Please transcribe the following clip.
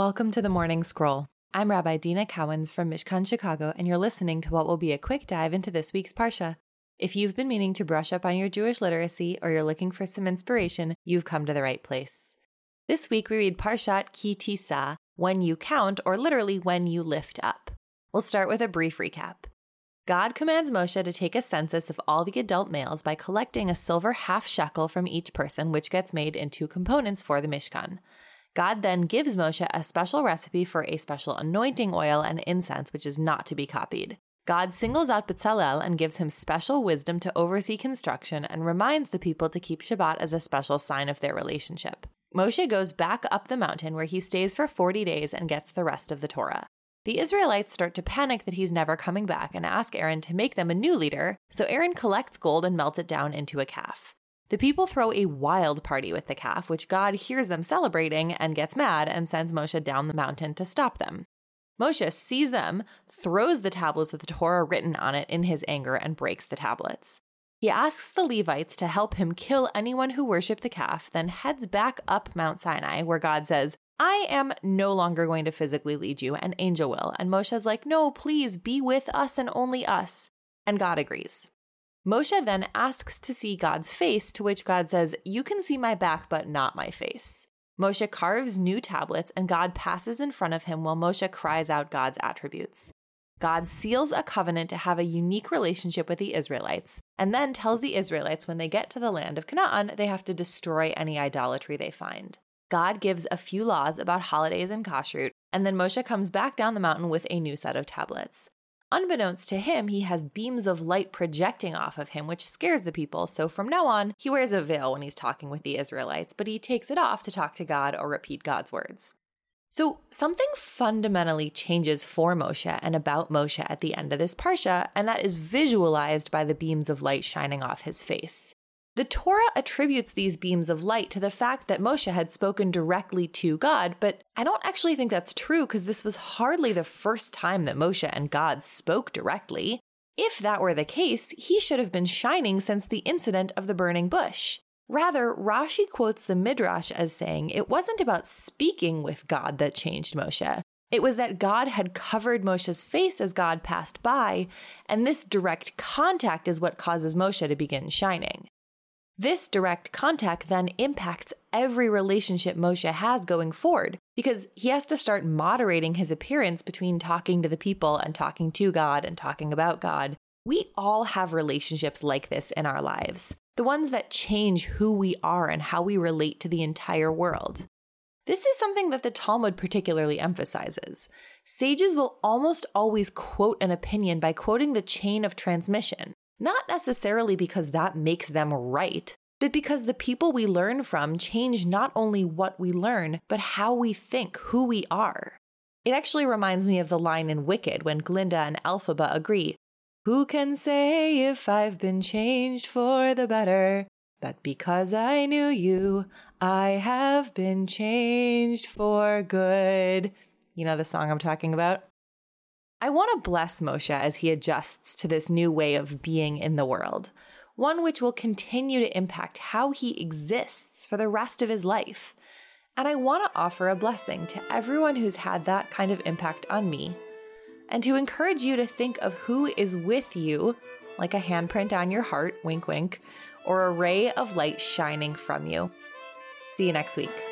Welcome to the Morning Scroll. I'm Rabbi Deena Cowens from Mishkan Chicago, and you're listening to what will be a quick dive into this week's Parsha. If you've been meaning to brush up on your Jewish literacy or you're looking for some inspiration, you've come to the right place. This week we read Parshat Ki Tisa, when you count, or literally when you lift up. We'll start with a brief recap. God commands Moshe to take a census of all the adult males by collecting a silver half shekel from each person, which gets made into components for the Mishkan. God then gives Moshe a special recipe for a special anointing oil and incense, which is not to be copied. God singles out Bezalel and gives him special wisdom to oversee construction and reminds the people to keep Shabbat as a special sign of their relationship. Moshe goes back up the mountain where he stays for 40 days and gets the rest of the Torah. The Israelites start to panic that he's never coming back and ask Aaron to make them a new leader, so Aaron collects gold and melts it down into a calf. The people throw a wild party with the calf, which God hears them celebrating and gets mad and sends Moshe down the mountain to stop them. Moshe sees them, throws the tablets with the Torah written on it in his anger, and breaks the tablets. He asks the Levites to help him kill anyone who worshiped the calf, then heads back up Mount Sinai, where God says, I am no longer going to physically lead you, an angel will. And Moshe's like, No, please be with us and only us. And God agrees. Moshe then asks to see God's face, to which God says, You can see my back, but not my face. Moshe carves new tablets, and God passes in front of him while Moshe cries out God's attributes. God seals a covenant to have a unique relationship with the Israelites, and then tells the Israelites when they get to the land of Canaan, they have to destroy any idolatry they find. God gives a few laws about holidays and kashrut, and then Moshe comes back down the mountain with a new set of tablets. Unbeknownst to him, he has beams of light projecting off of him, which scares the people. So from now on, he wears a veil when he's talking with the Israelites, but he takes it off to talk to God or repeat God's words. So something fundamentally changes for Moshe and about Moshe at the end of this parsha, and that is visualized by the beams of light shining off his face. The Torah attributes these beams of light to the fact that Moshe had spoken directly to God, but I don't actually think that's true because this was hardly the first time that Moshe and God spoke directly. If that were the case, he should have been shining since the incident of the burning bush. Rather, Rashi quotes the Midrash as saying it wasn't about speaking with God that changed Moshe. It was that God had covered Moshe's face as God passed by, and this direct contact is what causes Moshe to begin shining. This direct contact then impacts every relationship Moshe has going forward because he has to start moderating his appearance between talking to the people and talking to God and talking about God. We all have relationships like this in our lives, the ones that change who we are and how we relate to the entire world. This is something that the Talmud particularly emphasizes. Sages will almost always quote an opinion by quoting the chain of transmission. Not necessarily because that makes them right, but because the people we learn from change not only what we learn, but how we think, who we are. It actually reminds me of the line in Wicked when Glinda and Elphaba agree Who can say if I've been changed for the better? But because I knew you, I have been changed for good. You know the song I'm talking about? I want to bless Moshe as he adjusts to this new way of being in the world, one which will continue to impact how he exists for the rest of his life. And I want to offer a blessing to everyone who's had that kind of impact on me, and to encourage you to think of who is with you, like a handprint on your heart, wink, wink, or a ray of light shining from you. See you next week.